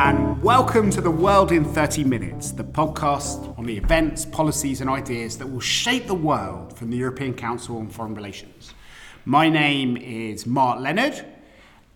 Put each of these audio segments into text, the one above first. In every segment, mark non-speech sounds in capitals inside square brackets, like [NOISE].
and welcome to the World in 30 Minutes, the podcast on the events, policies, and ideas that will shape the world from the European Council on Foreign Relations. My name is Mark Leonard,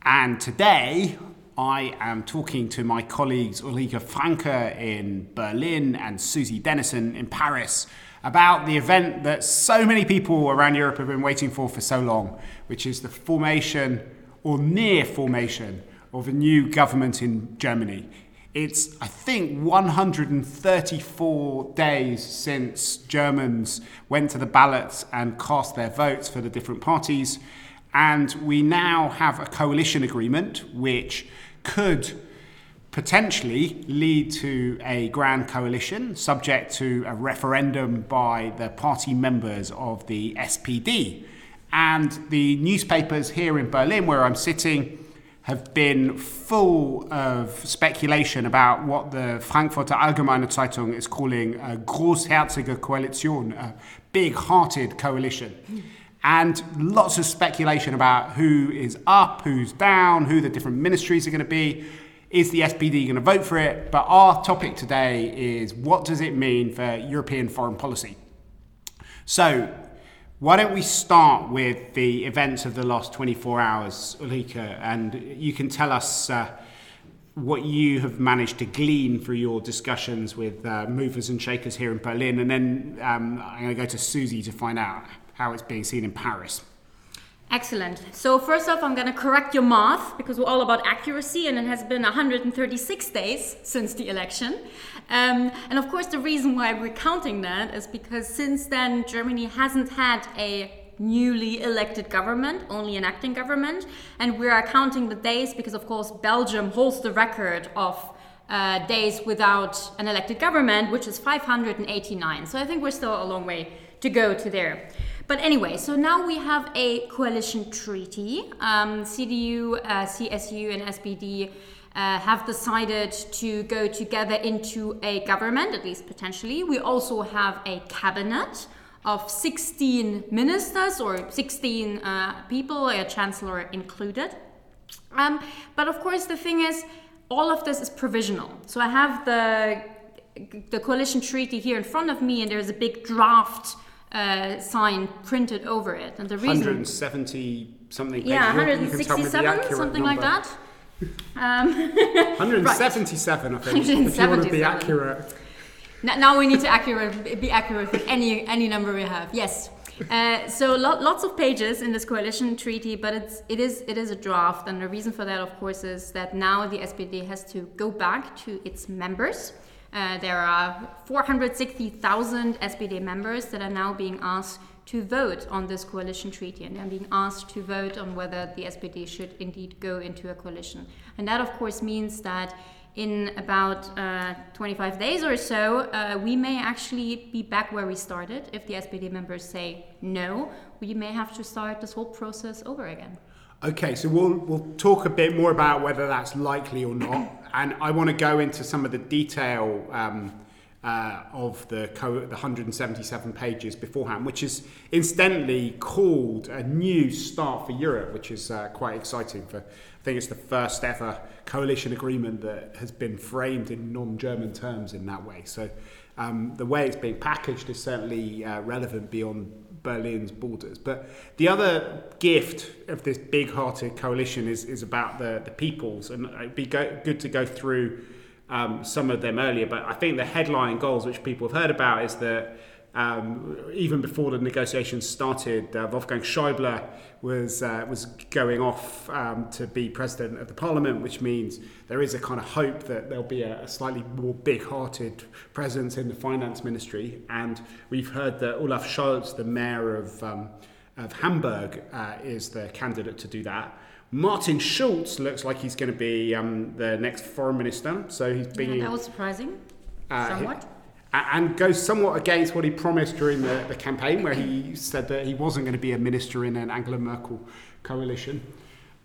and today I am talking to my colleagues Ulrike Franke in Berlin and Susie Dennison in Paris about the event that so many people around Europe have been waiting for for so long, which is the formation or near formation of a new government in Germany. It's, I think, 134 days since Germans went to the ballots and cast their votes for the different parties. And we now have a coalition agreement which could potentially lead to a grand coalition subject to a referendum by the party members of the SPD. And the newspapers here in Berlin, where I'm sitting, have been full of speculation about what the Frankfurter Allgemeine Zeitung is calling a großherzige Koalition, a big hearted coalition. And lots of speculation about who is up, who's down, who the different ministries are going to be. Is the SPD going to vote for it? But our topic today is what does it mean for European foreign policy? So, why don't we start with the events of the last 24 hours, Ulrike, and you can tell us uh, what you have managed to glean through your discussions with uh, movers and shakers here in Berlin, and then um, I'm going to go to Susie to find out how it's being seen in Paris. Excellent. So first off, I'm going to correct your math because we're all about accuracy, and it has been 136 days since the election. Um, and of course, the reason why we're counting that is because since then, Germany hasn't had a newly elected government, only an acting government, and we are counting the days because, of course, Belgium holds the record of uh, days without an elected government, which is 589. So I think we're still a long way to go to there. But anyway, so now we have a coalition treaty. Um, CDU, uh, CSU, and SPD uh, have decided to go together into a government, at least potentially. We also have a cabinet of 16 ministers or 16 uh, people, a chancellor included. Um, but of course, the thing is, all of this is provisional. So I have the the coalition treaty here in front of me, and there's a big draft uh, sign printed over it. And the reason 170 something. Yeah, 167, something number. like that. Um, [LAUGHS] 177, right. I think. If you want to be accurate. Now we need to accurate, be accurate with any any number we have. Yes. Uh, so lo- lots of pages in this coalition treaty, but it's it is it is a draft, and the reason for that, of course, is that now the SPD has to go back to its members uh, there are 460,000 SPD members that are now being asked to vote on this coalition treaty and they're being asked to vote on whether the SPD should indeed go into a coalition. And that, of course, means that in about uh, 25 days or so, uh, we may actually be back where we started. If the SPD members say no, we may have to start this whole process over again. Okay, so we'll, we'll talk a bit more about whether that's likely or not. And I want to go into some of the detail um, uh, of the, co- the 177 pages beforehand, which is incidentally called A New Start for Europe, which is uh, quite exciting. For, I think it's the first ever coalition agreement that has been framed in non German terms in that way. So um, the way it's being packaged is certainly uh, relevant beyond Berlin's borders. But the other gift of this big-hearted coalition is, is about the, the peoples, and it'd be go, good to go through um, some of them earlier. But I think the headline goals, which people have heard about, is that um, even before the negotiations started, uh, Wolfgang Schäuble was uh, was going off um, to be president of the parliament, which means there is a kind of hope that there'll be a, a slightly more big-hearted presence in the finance ministry. And we've heard that Olaf Scholz, the mayor of um, of Hamburg, uh, is the candidate to do that. Martin Schulz looks like he's going to be um, the next foreign minister, so he's being. Yeah, that was surprising. Uh, somewhat and goes somewhat against what he promised during the, the campaign, where he said that he wasn't going to be a minister in an Angela Merkel coalition.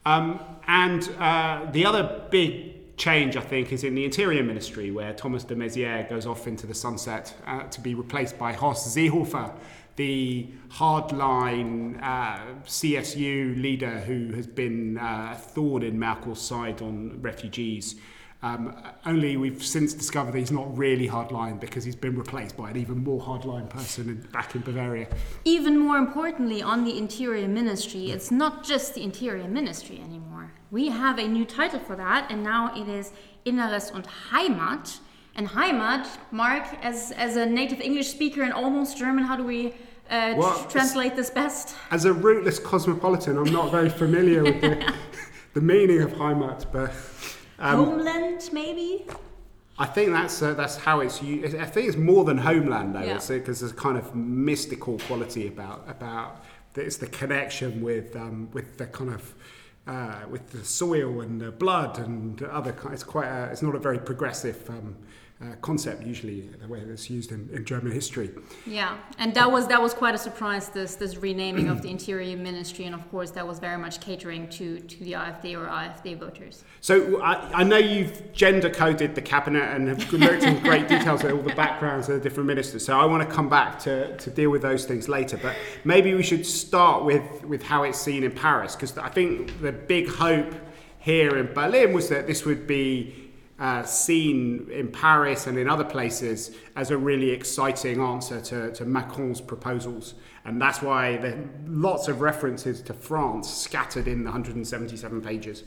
Um, and uh, the other big change, I think, is in the Interior Ministry, where Thomas de Maizière goes off into the sunset uh, to be replaced by Horst Seehofer, the hardline uh, CSU leader who has been uh, thorn in Merkel's side on refugees Um, only we've since discovered that he's not really hardline because he's been replaced by an even more hardline person in, back in Bavaria. Even more importantly, on the Interior Ministry, it's not just the Interior Ministry anymore. We have a new title for that, and now it is Inneres und Heimat. And Heimat, Mark, as, as a native English speaker and almost German, how do we uh, well, translate this best? As a rootless cosmopolitan, I'm not very familiar with the, [LAUGHS] the meaning of Heimat, but um, homeland, maybe. I think that's uh, that's how it's used. I think it's more than homeland though, because yeah. there's a kind of mystical quality about about it's the connection with um, with the kind of uh, with the soil and the blood and other. It's quite. A, it's not a very progressive um, uh, concept usually the way it's used in, in German history. Yeah, and that was that was quite a surprise. This this renaming of the Interior Ministry, and of course that was very much catering to to the AfD or AfD voters. So I, I know you've gender coded the cabinet and have [LAUGHS] looked in great details at all the backgrounds of the different ministers. So I want to come back to to deal with those things later. But maybe we should start with with how it's seen in Paris because I think the big hope here in Berlin was that this would be uh, seen in Paris and in other places as a really exciting answer to, to Macron's proposals. And that's why there are lots of references to France scattered in the 177 pages.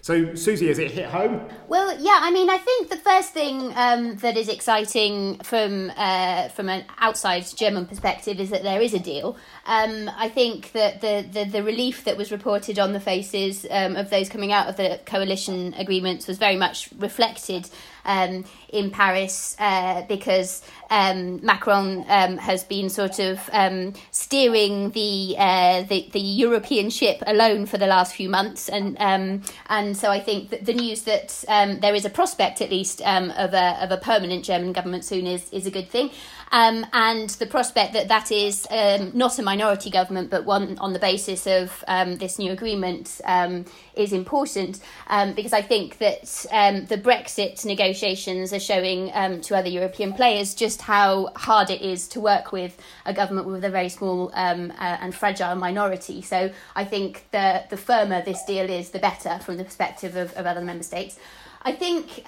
So, Susie, has it hit home? Well, yeah. I mean, I think the first thing um, that is exciting from uh, from an outside German perspective is that there is a deal. Um, I think that the, the, the relief that was reported on the faces um, of those coming out of the coalition agreements was very much reflected um, in Paris uh, because um, Macron um, has been sort of um, steering the, uh, the the European ship alone for the last few months, and um, and so I think that the news that um, there is a prospect, at least, of a of a permanent German government soon is is a good thing. Um, and the prospect that that is um, not a minority government, but one on the basis of um, this new agreement um, is important um, because I think that um, the Brexit negotiations are showing to other European players just how hard it is to work with a government with a very small uh, and fragile minority. So I think the, the firmer this deal is, the better from the perspective of, of other member states. I think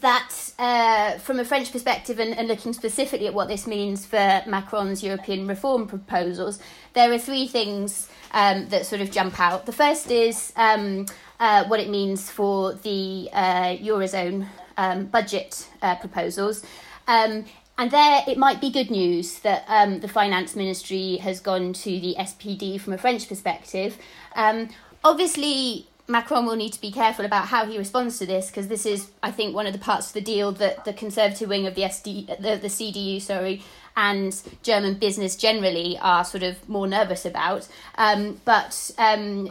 that uh, from a French perspective and, and, looking specifically at what this means for Macron's European reform proposals, there are three things um, that sort of jump out. The first is um, uh, what it means for the uh, Eurozone um, budget uh, proposals. Um, and there, it might be good news that um, the finance ministry has gone to the SPD from a French perspective. Um, obviously, Macron will need to be careful about how he responds to this because this is, I think, one of the parts of the deal that the Conservative wing of the SD, the, the CDU, sorry, and German business generally are sort of more nervous about. Um, but um,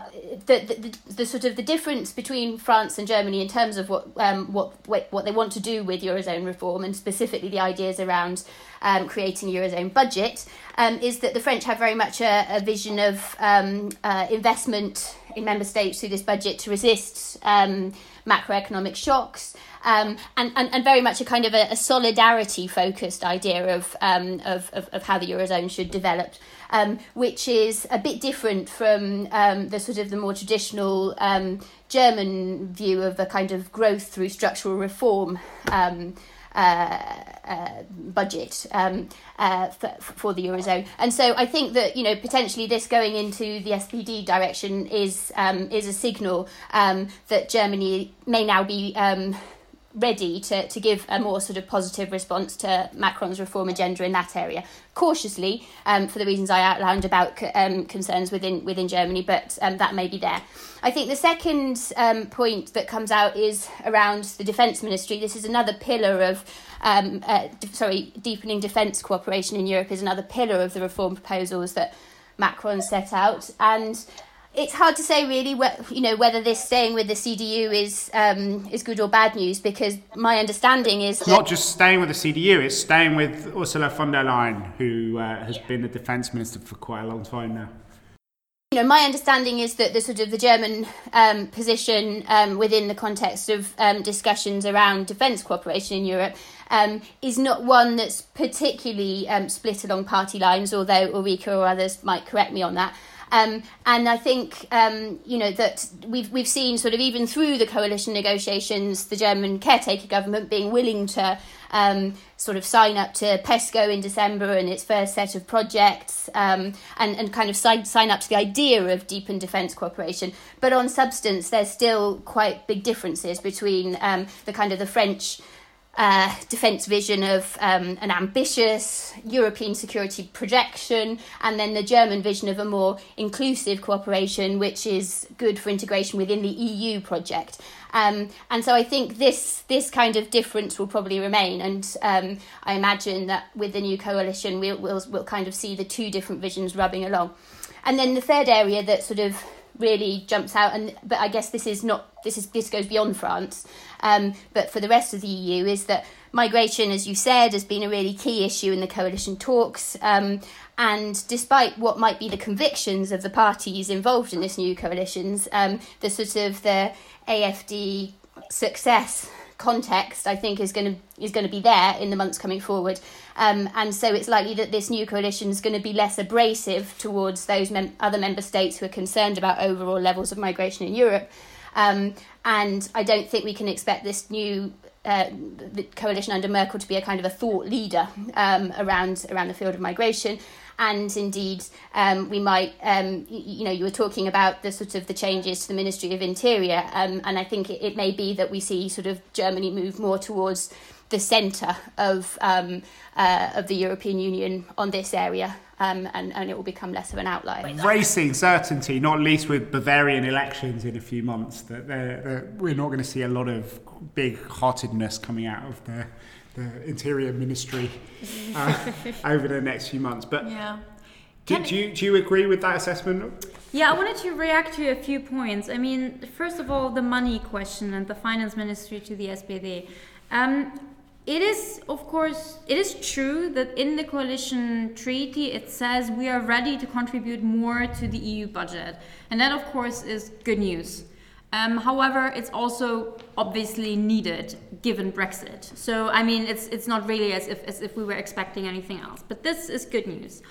the, the, the, sort of the difference between France and Germany in terms of what um, what what they want to do with eurozone reform and specifically the ideas around um, creating eurozone budget um, is that the French have very much a, a vision of um, uh, investment in member states through this budget to resist macroeconomic shocks um, and, and, and very much a kind of a, a solidarity focused idea of, um, of, of, of, how the Eurozone should develop. Um, which is a bit different from um, the sort of the more traditional um, German view of a kind of growth through structural reform um, budget um, uh, for, for, the eurozone. And so I think that you know potentially this going into the SPD direction is um, is a signal um, that Germany may now be um, ready to, to give a more sort of positive response to Macron's reform agenda in that area. Cautiously, um, for the reasons I outlined about um, concerns within within Germany, but um, that may be there. I think the second um, point that comes out is around the defence ministry. This is another pillar of, um, uh, sorry, deepening defence cooperation in Europe is another pillar of the reform proposals that Macron set out, and it's hard to say really, you know, whether this staying with the CDU is um, is good or bad news because my understanding is it's not just staying with the CDU; it's staying with Ursula von der Leyen, who uh, has been the defence minister for quite a long time now. You know, my understanding is that the sort of the German um, position um, within the context of um, discussions around defence cooperation in Europe um, is not one that's particularly um, split along party lines, although Ulrike or others might correct me on that. Um, and I think um, you know that we've we've seen sort of even through the coalition negotiations, the German caretaker government being willing to um, sort of sign up to PESCO in December and its first set of projects, um, and and kind of sign sign up to the idea of deepened defence cooperation. But on substance, there's still quite big differences between um, the kind of the French defence vision of um, an ambitious European security projection, and then the German vision of a more inclusive cooperation, which is good for integration within the EU project. Um, and so I think this this kind of difference will probably remain, and um, I imagine that with the new coalition, we'll, we'll we'll kind of see the two different visions rubbing along. And then the third area that sort of really jumps out and but I guess this is not this is this goes beyond France. Um, but for the rest of the EU is that migration as you said has been a really key issue in the coalition talks. Um, and despite what might be the convictions of the parties involved in this new coalitions um, the sort of the AFD success context, I think, is going to is going to be there in the months coming forward, um, and so it's likely that this new coalition is going to be less abrasive towards those mem- other member states who are concerned about overall levels of migration in Europe, um, and I don't think we can expect this new. Uh, coalition under Merkel to be a kind of a thought leader um, around around the field of migration, and indeed um, we might um, you, you, know you were talking about the sort of the changes to the Ministry of Interior um, and I think it, it, may be that we see sort of Germany move more towards the centre of um, uh, of the European Union on this area um, and, and it will become less of an outlier. Racing certainty, not least with Bavarian elections in a few months, that they're, they're, we're not going to see a lot of big heartedness coming out of the the Interior Ministry uh, [LAUGHS] over the next few months. But yeah. Do, do, you, do you agree with that assessment? Yeah, I wanted to react to a few points. I mean, first of all, the money question and the finance ministry to the SPD. Um, it is, of course, it is true that in the coalition treaty it says we are ready to contribute more to the EU budget. And that, of course, is good news. Um, however, it's also obviously needed given Brexit. So, I mean, it's, it's not really as if, as if we were expecting anything else. But this is good news.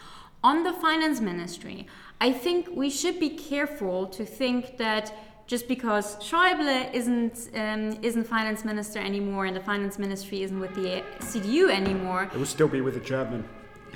On the finance ministry, I think we should be careful to think that just because Schäuble isn't um, isn't finance minister anymore and the finance ministry isn't with the CDU anymore, it will still be with the German.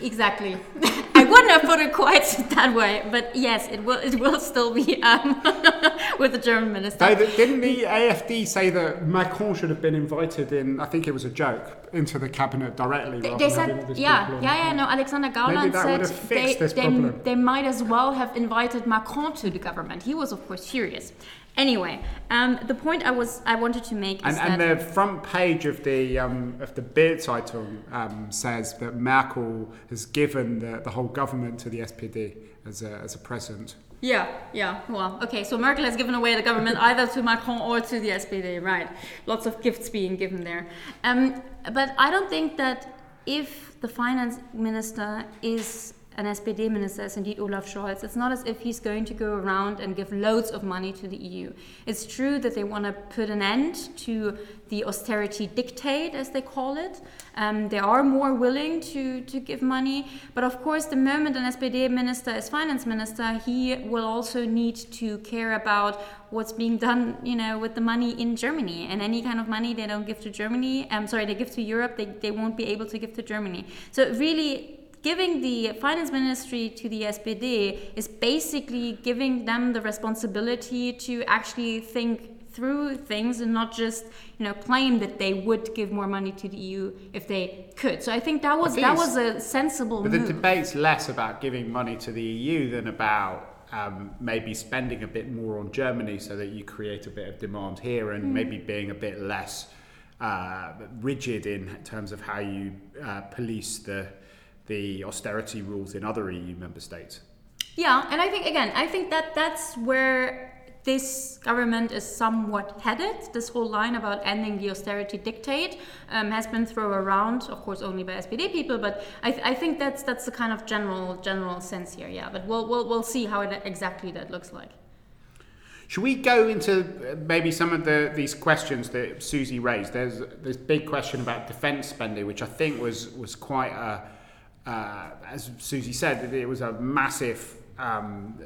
Exactly. [LAUGHS] I wouldn't have put it quite [LAUGHS] that way, but yes, it will. It will still be um, [LAUGHS] with the German minister. didn't the AFD say that Macron should have been invited in? I think it was a joke into the cabinet directly. They, they said, yeah, yeah, yeah. No, Alexander Gauland said they, they, they might as well have invited Macron to the government. He was, of course, furious. Anyway, um, the point I was I wanted to make is and, and the front page of the um, of the Bild Zeitung um, says that Merkel has given the, the whole government to the SPD as a, as a present. Yeah, yeah. Well, okay. So Merkel has given away the government [LAUGHS] either to Macron or to the SPD, right? Lots of gifts being given there. Um, but I don't think that if the finance minister is an SPD minister is indeed Olaf Scholz. It's not as if he's going to go around and give loads of money to the EU. It's true that they want to put an end to the austerity dictate, as they call it. Um, they are more willing to, to give money. But of course, the moment an SPD minister is finance minister, he will also need to care about what's being done, you know, with the money in Germany. And any kind of money they don't give to Germany, I'm um, sorry, they give to Europe, they, they won't be able to give to Germany. So really, giving the finance ministry to the SPD is basically giving them the responsibility to actually think through things and not just you know claim that they would give more money to the EU if they could. So I think that was that was a sensible. But move. the debate's less about giving money to the EU than about. Um, maybe spending a bit more on Germany so that you create a bit of demand here and mm. maybe being a bit less uh, rigid in terms of how you uh, police the the austerity rules in other EU member states. Yeah, and I think again, I think that that's where this government is somewhat headed. This whole line about ending the austerity dictate um, has been thrown around, of course, only by SPD people. But I, th- I, think that's that's the kind of general general sense here. Yeah, but we'll we'll, we'll see how it, exactly that looks like. Should we go into uh, maybe some of the these questions that Susie raised? There's this big question about defence spending, which I think was was quite a uh, as Susie said, it was a massive um,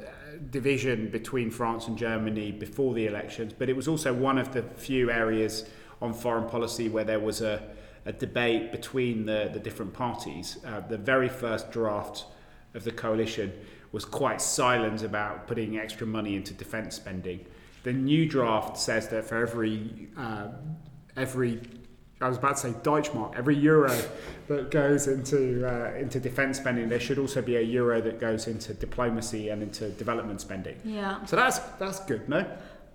division between France and Germany before the elections, but it was also one of the few areas on foreign policy where there was a, a debate between the, the different parties. Uh, the very first draft of the coalition was quite silent about putting extra money into defence spending. The new draft says that for every uh, every I was about to say Deutschmark, every euro that goes into uh, into defence spending, there should also be a euro that goes into diplomacy and into development spending. Yeah. So that's that's good, no?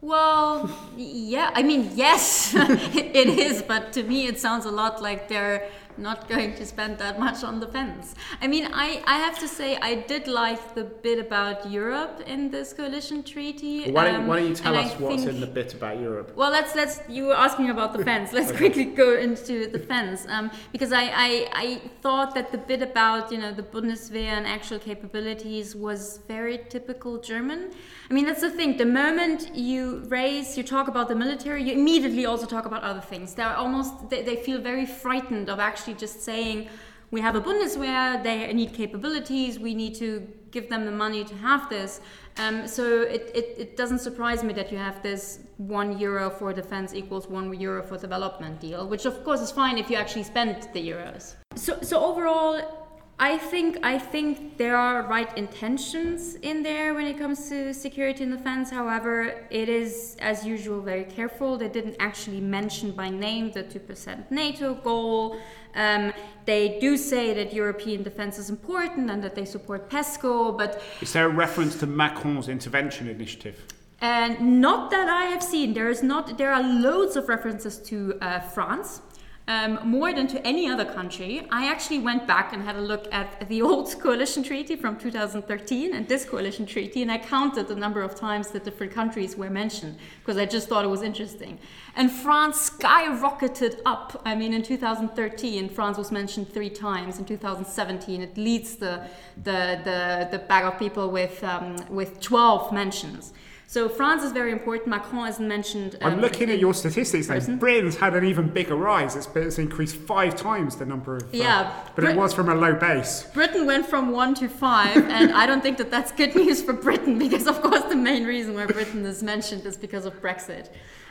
Well, yeah. I mean, yes, [LAUGHS] it is. But to me, it sounds a lot like they're not going to spend that much on the fence. I mean, I, I have to say, I did like the bit about Europe in this coalition treaty. Why, don't, um, why don't you tell us I what's think- in the bit about Europe? well, let's let's. You were asking about the fence. Let's [LAUGHS] quickly go into the fence um, because I, I I thought that the bit about you know the Bundeswehr and actual capabilities was very typical German. I mean, that's the thing. The moment you raise, you talk about the military, you immediately also talk about other things. They're almost they, they feel very frightened of actually just saying. We have a Bundeswehr, they need capabilities, we need to give them the money to have this. Um, so it, it, it doesn't surprise me that you have this one euro for defense equals one euro for development deal, which of course is fine if you actually spend the euros. So, so overall, I think I think there are right intentions in there when it comes to security and defense. However, it is as usual very careful. They didn't actually mention by name the two percent NATO goal. Um, they do say that European defense is important and that they support PESCO, but Is there a reference to Macron's intervention initiative? and not that I have seen. There is not. There are loads of references to uh, France, um, more than to any other country. I actually went back and had a look at the old [LAUGHS] coalition treaty from 2013 and this coalition treaty, and I counted the number of times that different countries were mentioned because I just thought it was interesting. And France skyrocketed up. I mean, in 2013, France was mentioned three times. In 2017, it leads the the the, the bag of people with um, with 12 mentions. So France is very important. Macron isn't mentioned. I'm um, looking at your statistics. Then. Britain's had an even bigger rise. It's, it's increased five times the number of. uh, Yeah, but it was from a low base. Britain went from one to five, [LAUGHS] and I don't think that that's good news for Britain [LAUGHS] because, of course, the main reason why Britain is mentioned is because of Brexit.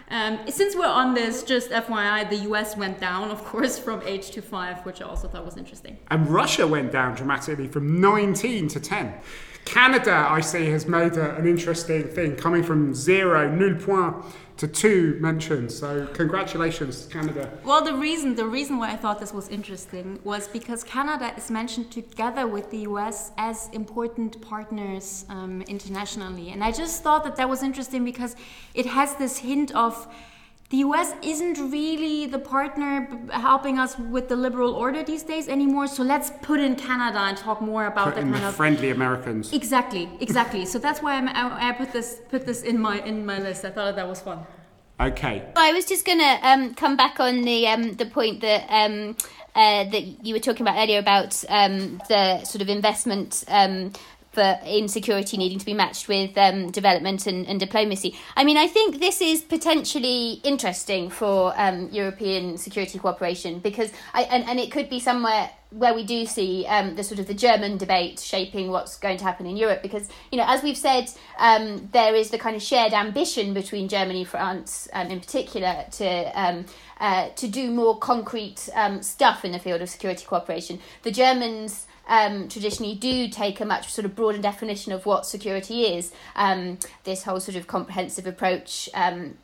Um, since we're on this, just FYI, the US went down, of course, from eight to five, which I also thought was interesting. And Russia went down dramatically from 19 to 10. Canada, I see, has made a, an interesting thing, coming from zero, nul point, to two mentions. So congratulations, Canada. Well, the reason the reason why I thought this was interesting was because Canada is mentioned together with the US as important partners um, internationally, and I just thought that that was interesting because it has this hint of. The US isn't really the partner b- helping us with the liberal order these days anymore, so let's put in Canada and talk more about Put the in kind the of friendly Americans. exactly, exactly. So that's why I'm, I, I put this put this in my in my list. I thought that was fun. Okay. I was just going to um, come back on the um, the point that um, uh, that you were talking about earlier about um, the sort of investment um, for in security needing to be matched with um, development and, and diplomacy. I mean, I think this is potentially interesting for um, European security cooperation because I and, and it could be somewhere where we do see um, the sort of the German debate shaping what's going to happen in Europe because you know as we've said um, there is the kind of shared ambition between Germany France um, in particular to um, uh, to do more concrete stuff in the field of security cooperation the Germans um, traditionally do take a much sort of broader definition of what security is. Um, this whole sort of comprehensive approach um,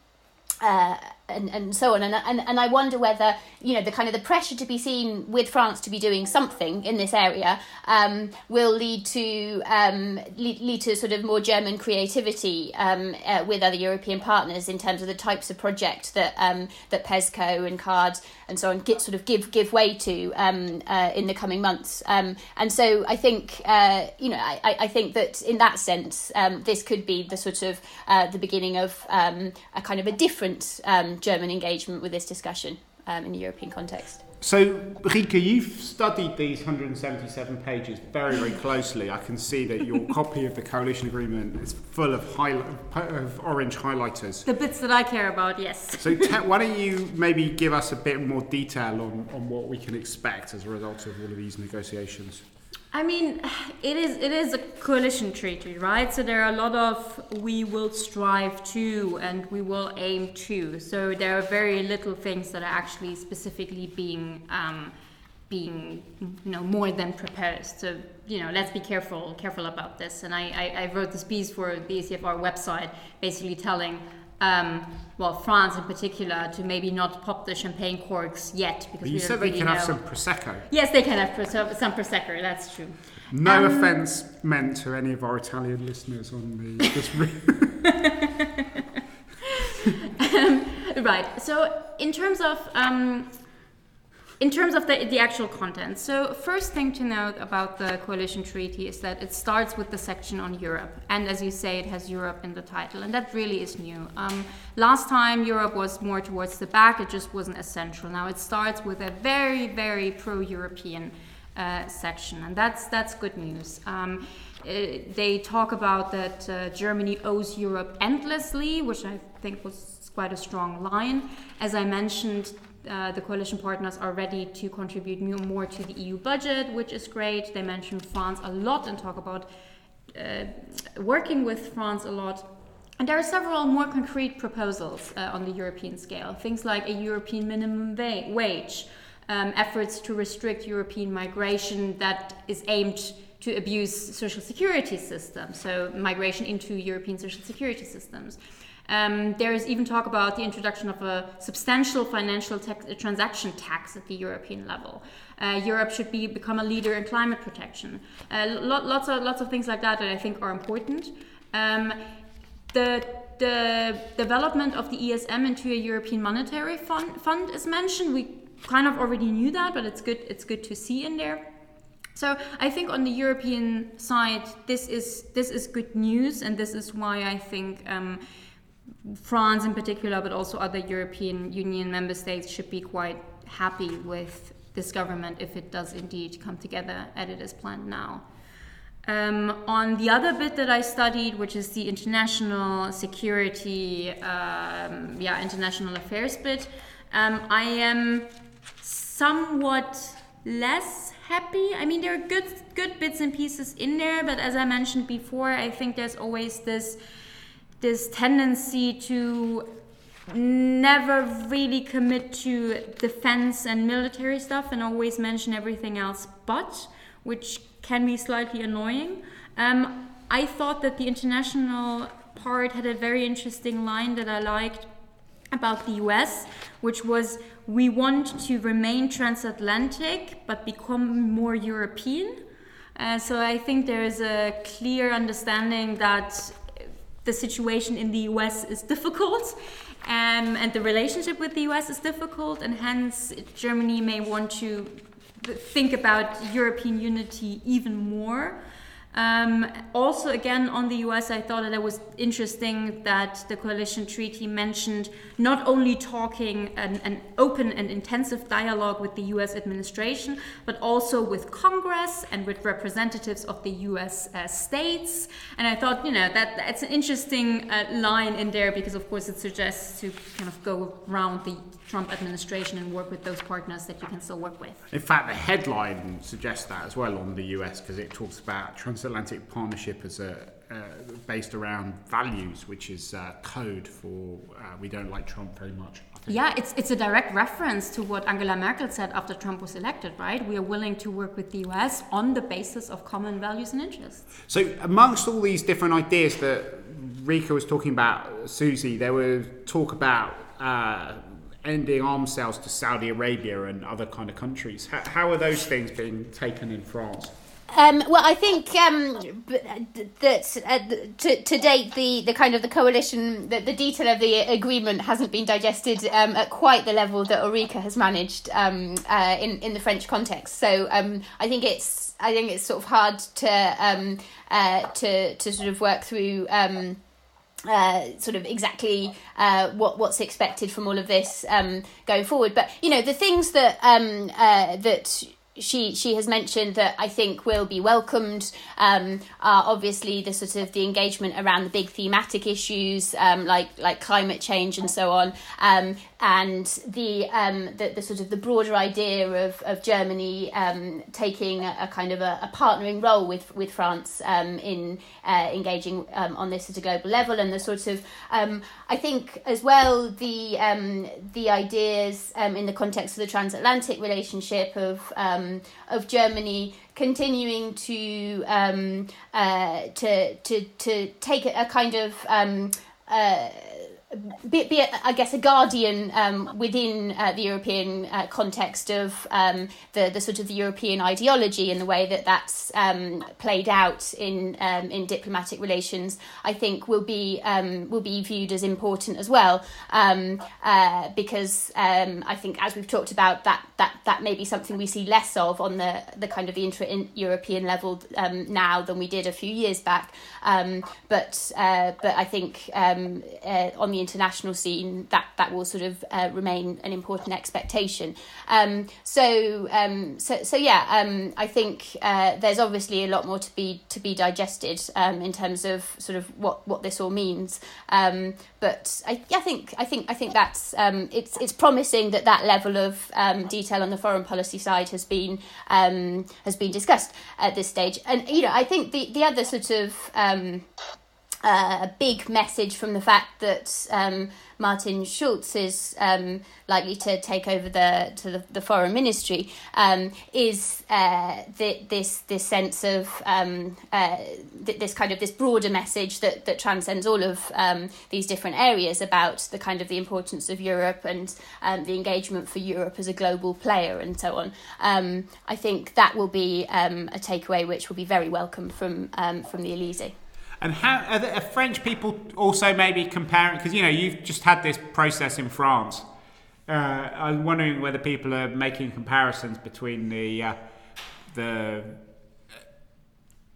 uh, and, and so on. And, and, and I wonder whether, you know, the kind of the pressure to be seen with France to be doing something in this area um, will lead to um, lead, lead to sort of more German creativity um, uh, with other European partners in terms of the types of project that um, that PESCO and CARD and so on get sort of give give way to um, uh, in the coming months. Um, and so I think, uh, you know, I, I think that in that sense, um, this could be the sort of uh, the beginning of um, a kind of a different um, German engagement with this discussion um, in the European context. So, Rika, you've studied these 177 pages very, very closely. I can see that your copy of the coalition agreement is full of, highli- of orange highlighters. The bits that I care about, yes. So, te- why don't you maybe give us a bit more detail on, on what we can expect as a result of all of these negotiations? I mean, it is it is a coalition treaty, right? So there are a lot of we will strive to and we will aim to. So there are very little things that are actually specifically being um, being you know more than proposed. So you know, let's be careful careful about this. And I, I, I wrote this piece for the ECFR website, basically telling um, well, France in particular, to maybe not pop the champagne corks yet because you said they really can know. have some prosecco. Yes, they can have some prosecco. That's true. No um, offence meant to any of our Italian listeners on the this. [LAUGHS] [LAUGHS] um, right. So, in terms of um, in terms of the, the actual content, so first thing to note about the coalition treaty is that it starts with the section on Europe, and as you say, it has Europe in the title, and that really is new. Um, last time Europe was more towards the back; it just wasn't as central. Now it starts with a very, very pro-European uh, section, and that's that's good news. Um, it, uh, they talk about that uh, Germany owes Europe endlessly, which I think was quite a strong line. As I mentioned, uh, the coalition partners are ready to contribute more to the EU budget, which is great. They mention France a lot and talk about uh, working with France a lot. And there are several more concrete proposals uh, on the European scale. Things like a European minimum va- wage, um, efforts to restrict European migration that is aimed to abuse social security systems, so migration into European social security systems. Um, there is even talk about the introduction of a substantial financial tax, transaction tax at the European level. Uh, Europe should be become a leader in climate protection. Uh, lo- lots of lots of things like that that I think are important. Um, the the development of the ESM into a European monetary fund, fund is mentioned. We kind of already knew that, but it's good it's good to see in there. So I think on the European side, this is this is good news, and this is why I think. Um, France in particular, but also other European Union member states should be quite happy with this government if it does indeed come together as it is planned now. Um, on the other bit that I studied, which is the international security, um, yeah, international affairs bit, um, I am somewhat less happy. I mean, there are good good bits and pieces in there, but as I mentioned before, I think there's always this this tendency to never really commit to defense and military stuff and always mention everything else but, which can be slightly annoying. Um, I thought that the international part had a very interesting line that I liked about the US, which was we want to remain transatlantic but become more European. Uh, so I think there is a clear understanding that the situation in the US is difficult um, and the relationship with the US is difficult, and hence Germany may want to think about European unity even more. Um, also, again, on the US, I thought that it was interesting that the coalition treaty mentioned not only talking an, an, open and intensive dialogue with the US administration, but also with Congress and with representatives of the US uh, states. And I thought, you know, that that's an interesting uh, line in there because, of course, it suggests to kind of go around the Trump administration and work with those partners that you can still work with. In fact, the headline suggests that as well on the US because it talks about transatlantic partnership as a uh, based around values, which is uh, code for uh, we don't like Trump very much. Yeah, it's it's a direct reference to what Angela Merkel said after Trump was elected, right? We are willing to work with the US on the basis of common values and interests. So, amongst all these different ideas that Rika was talking about, Susie, there was talk about uh, ending arms sales to Saudi Arabia and other kind of countries. How, how are those things being taken in France? Um, well, I think um, that uh, to, to date, the, the kind of the coalition, the, the detail of the agreement hasn't been digested um, at quite the level that Ulrike has managed um, uh, in in the French context. So um, I think it's I think it's sort of hard to um, uh, to to sort of work through. Uh, sort of exactly uh, what what's expected from all of this um, going forward. But you know the things that um, uh, that she she has mentioned that I think will be welcomed. Um, are obviously the sort of the engagement around the big thematic issues um, like like climate change and so on. Um, and the, um, the, the sort of the broader idea of, of Germany um, taking a, a, kind of a, a, partnering role with with France um, in uh, engaging um, on this at a global level. And the sort of um, I think as well the um, the ideas in the context of the transatlantic relationship of of Germany continuing to uh, to to to take a, kind of uh, be, be I guess, a guardian um, within uh, the European uh, context of um, the, the sort of the European ideology and the way that that's um, played out in um, in diplomatic relations, I think will be um, will be viewed as important as well, um, uh, because I think as we've talked about that that that may be something we see less of on the the kind of the intra-European level now than we did a few years back, but uh, but I think uh, on the international scene, that that will sort of uh, remain an important expectation. Um, so, um, so so yeah, um, I think uh, there's obviously a lot more to be to be digested um, in terms of sort of what, what this all means. Um, but I, I think I think I think that's um, it's it's promising that that level of detail on the foreign policy side has been has been discussed at this stage. And you know, I think the the other sort of uh, a big message from the fact that um, Martin Schulz is um, likely to take over the to the, the foreign ministry um, is uh, the, this this sense of um, uh, th- this kind of this broader message that that transcends all of um, these different areas about the kind of the importance of Europe and um, the engagement for Europe as a global player and so on. I think that will be a takeaway which will be very welcome from from the Elysee. And how are, the, are French people also maybe comparing? Because you know you've just had this process in France. Uh, I'm wondering whether people are making comparisons between the uh, the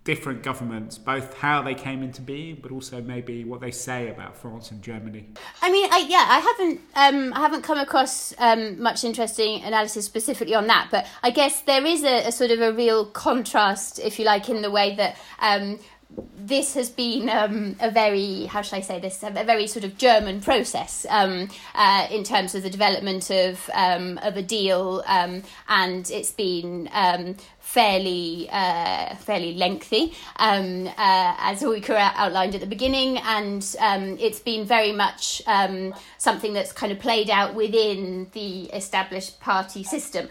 different governments, both how they came into being, but also maybe what they say about France and Germany. I mean, I, yeah, I haven't, um, I haven't come across um, much interesting analysis specifically on that, but I guess there is a, a, sort of a real contrast, if you like, in the way that um, this has been um, a very, how should I say this, a very sort of German process um, uh, in terms of the development of um, of a deal, um, and it's been um, fairly uh, fairly lengthy, um, uh, as Ulrike outlined at the beginning, and it's been very much something that's kind of played out within the established party system.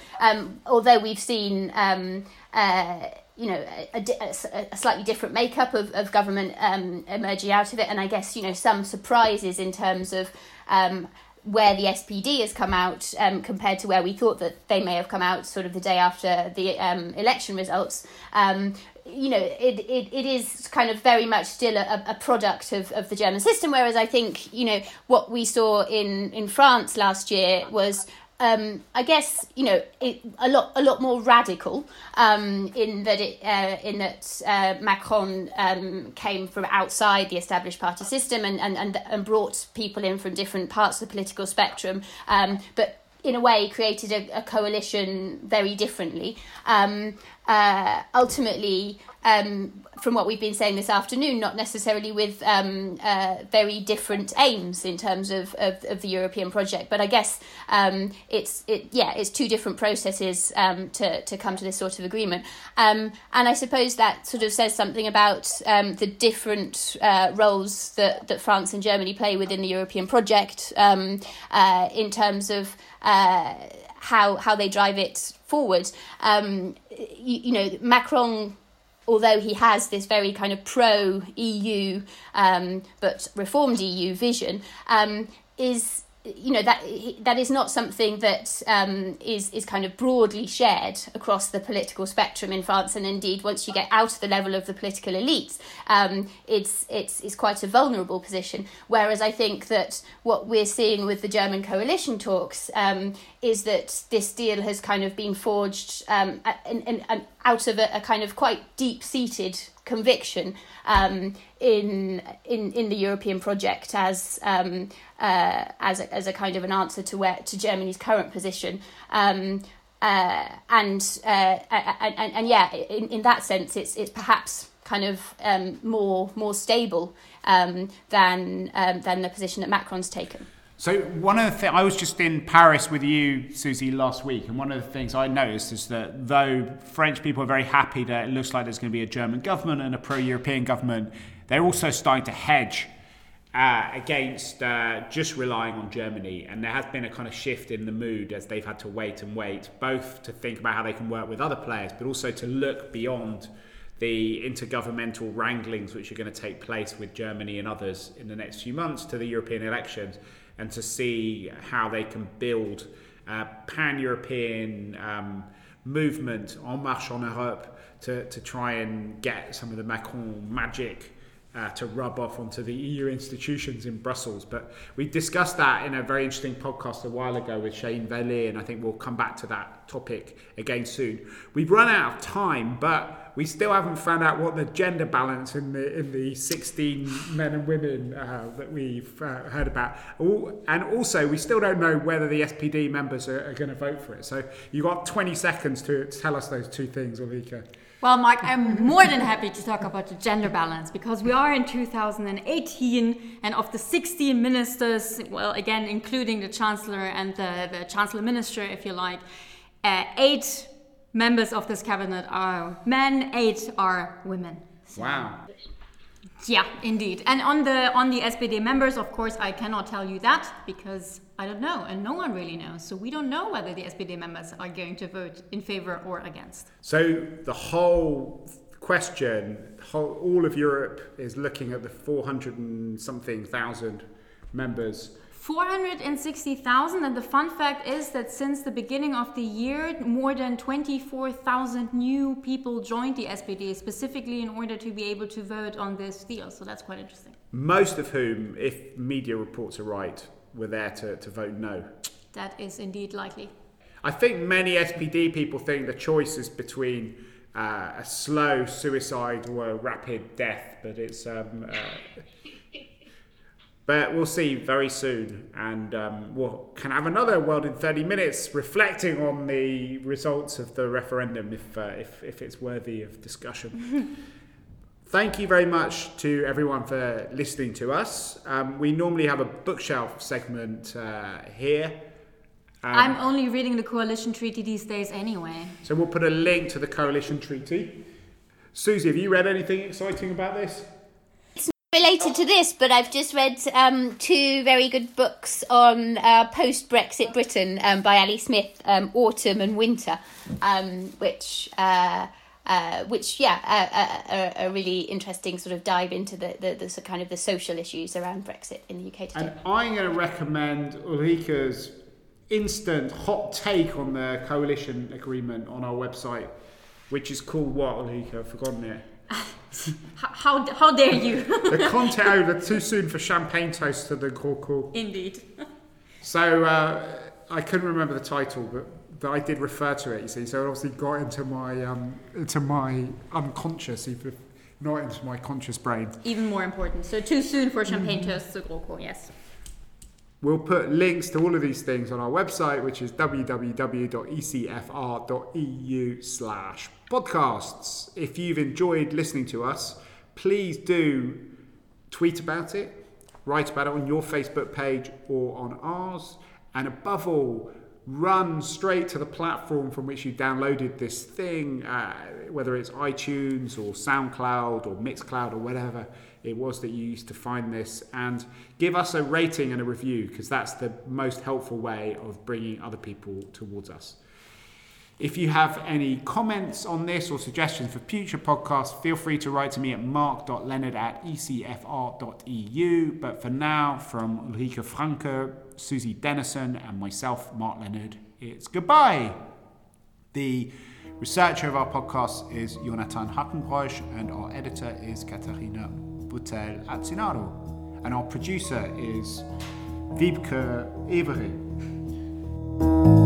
although we've seen. Uh, you know a, a, a, slightly different makeup of, of government um, emerging out of it and i guess you know some surprises in terms of um, where the SPD has come out um, compared to where we thought that they may have come out sort of the day after the um, election results. Um, you know, it, it, it is kind of very much still a, a product of, of the German system, whereas I think, you know, what we saw in, in France last year was um, I guess you know it, a lot a lot more radical um, in that it uh, in that uh, Macron um, came from outside the established party system and, and, and, and brought people in from different parts of the political spectrum, um, but in a way created a, a coalition very differently. Um, uh, ultimately, um, from what we've been saying this afternoon, not necessarily with um, uh, very different aims in terms of, of, of, the European project. But I guess um, it's it yeah it's two different processes um, to to come to this sort of agreement. Um, and I suppose that sort of says something about um, the different uh, roles that that France and Germany play within the European project uh, in terms of uh, how how they drive it forward. Um, you, you, know, Macron although he has this very kind of pro EU um, but reformed EU vision, um, is you know that that is not something that um, is is kind of broadly shared across the political spectrum in France, and indeed once you get out of the level of the political elites, um, it's it's it's quite a vulnerable position. Whereas I think that what we're seeing with the German coalition talks um, is that this deal has kind of been forged um, in, in, in, out of a, a kind of quite deep seated conviction um, in in in the European project as um, uh, as a, as a kind of an answer to where to Germany's current position. Um, uh, and, uh, and, and, and yeah, in, in that sense, it's it's perhaps kind of um, more more stable um, than um, than the position that Macron's taken. So one of the things I was just in Paris with you, Susie, last week, and one of the things I noticed is that though French people are very happy that it looks like there's going to be a German government and a pro-European government, they're also starting to hedge uh, against uh, just relying on Germany. And there has been a kind of shift in the mood as they've had to wait and wait, both to think about how they can work with other players, but also to look beyond the intergovernmental wranglings which are going to take place with Germany and others in the next few months to the European elections and to see how they can build a pan European um, movement en marche en Europe to, to try and get some of the Macron magic uh, to rub off onto the EU institutions in Brussels. But we discussed that in a very interesting podcast a while ago with Shahin Vallée, and I think we'll come back to that topic again soon. We've run out of time, but we still haven't found out what the gender balance in the in the 16 men and women uh, that we've uh, heard about, and also we still don't know whether the SPD members are, are going to vote for it. So you've got 20 seconds to tell us those two things, Ulrike. Well, Mark, I'm more than happy to talk about the gender balance because we are in 2018, and of the 16 ministers, well, again, including the Chancellor and the, the Chancellor Minister, if you like, uh, eight members of this cabinet are men, eight are women. So, wow. Yeah, indeed. And on the on the SPD members, of course, I cannot tell you that because I don't know, and no one really knows. So we don't know whether the SPD members are going to vote in favor or against. So the whole question, whole, all of Europe is looking at the 400 and something thousand members 460,000 and the fun fact is that since the beginning of the year more than 24,000 new people joined the SPD specifically in order to be able to vote on this deal. So that's quite interesting. Most of whom if media reports are right were there to, to vote no. That is indeed likely. I think many SPD people think the choice is between uh, a slow suicide or a rapid death but it's um, uh, but we'll see very soon, and um, we'll can have another World in 30 Minutes reflecting on the results of the referendum if, uh, if, if it's worthy of discussion. [LAUGHS] Thank you very much to everyone for listening to us. Um, we normally have a bookshelf segment uh, here. Um, I'm only reading the coalition treaty these days anyway. So we'll put a link to the coalition treaty. Susie, have you read anything exciting about this? Related to this, but I've just read um, two very good books on uh, post Brexit Britain um, by Ali Smith, um, Autumn and Winter, um, which. Uh, uh, which yeah, a, really interesting sort of dive into the, the, the, kind of the social issues around Brexit in the UK today. And I'm going to recommend Ulrike's instant hot take on the coalition agreement on our website, which is called what, Ulrika? I've forgotten it. How, how dare you? [LAUGHS] the content over too soon for champagne toast to the GroKo. Indeed. So uh, I couldn't remember the title, but but I did refer to it. You see, so it obviously got into my um, into my unconscious, even not into my conscious brain. Even more important. So too soon for champagne mm. toast to GroKo. Yes. We'll put links to all of these things on our website, which is www.ecfr.eu slash podcasts. If you've enjoyed listening to us, please do tweet about it, write about it on your Facebook page or on ours, and above all, run straight to the platform from which you downloaded this thing, uh, whether it's iTunes or SoundCloud or Mixcloud or whatever it was that you used to find this, and give us a rating and a review because that's the most helpful way of bringing other people towards us. If you have any comments on this or suggestions for future podcasts, feel free to write to me at mark.leonard at ecfr.eu. But for now, from Ulrike Franke, Susie Dennison, and myself, Mark Leonard, it's goodbye. The researcher of our podcast is Jonathan Hackenbroich, and our editor is Katharina Botel Azzinaro. And our producer is Vibke Evering.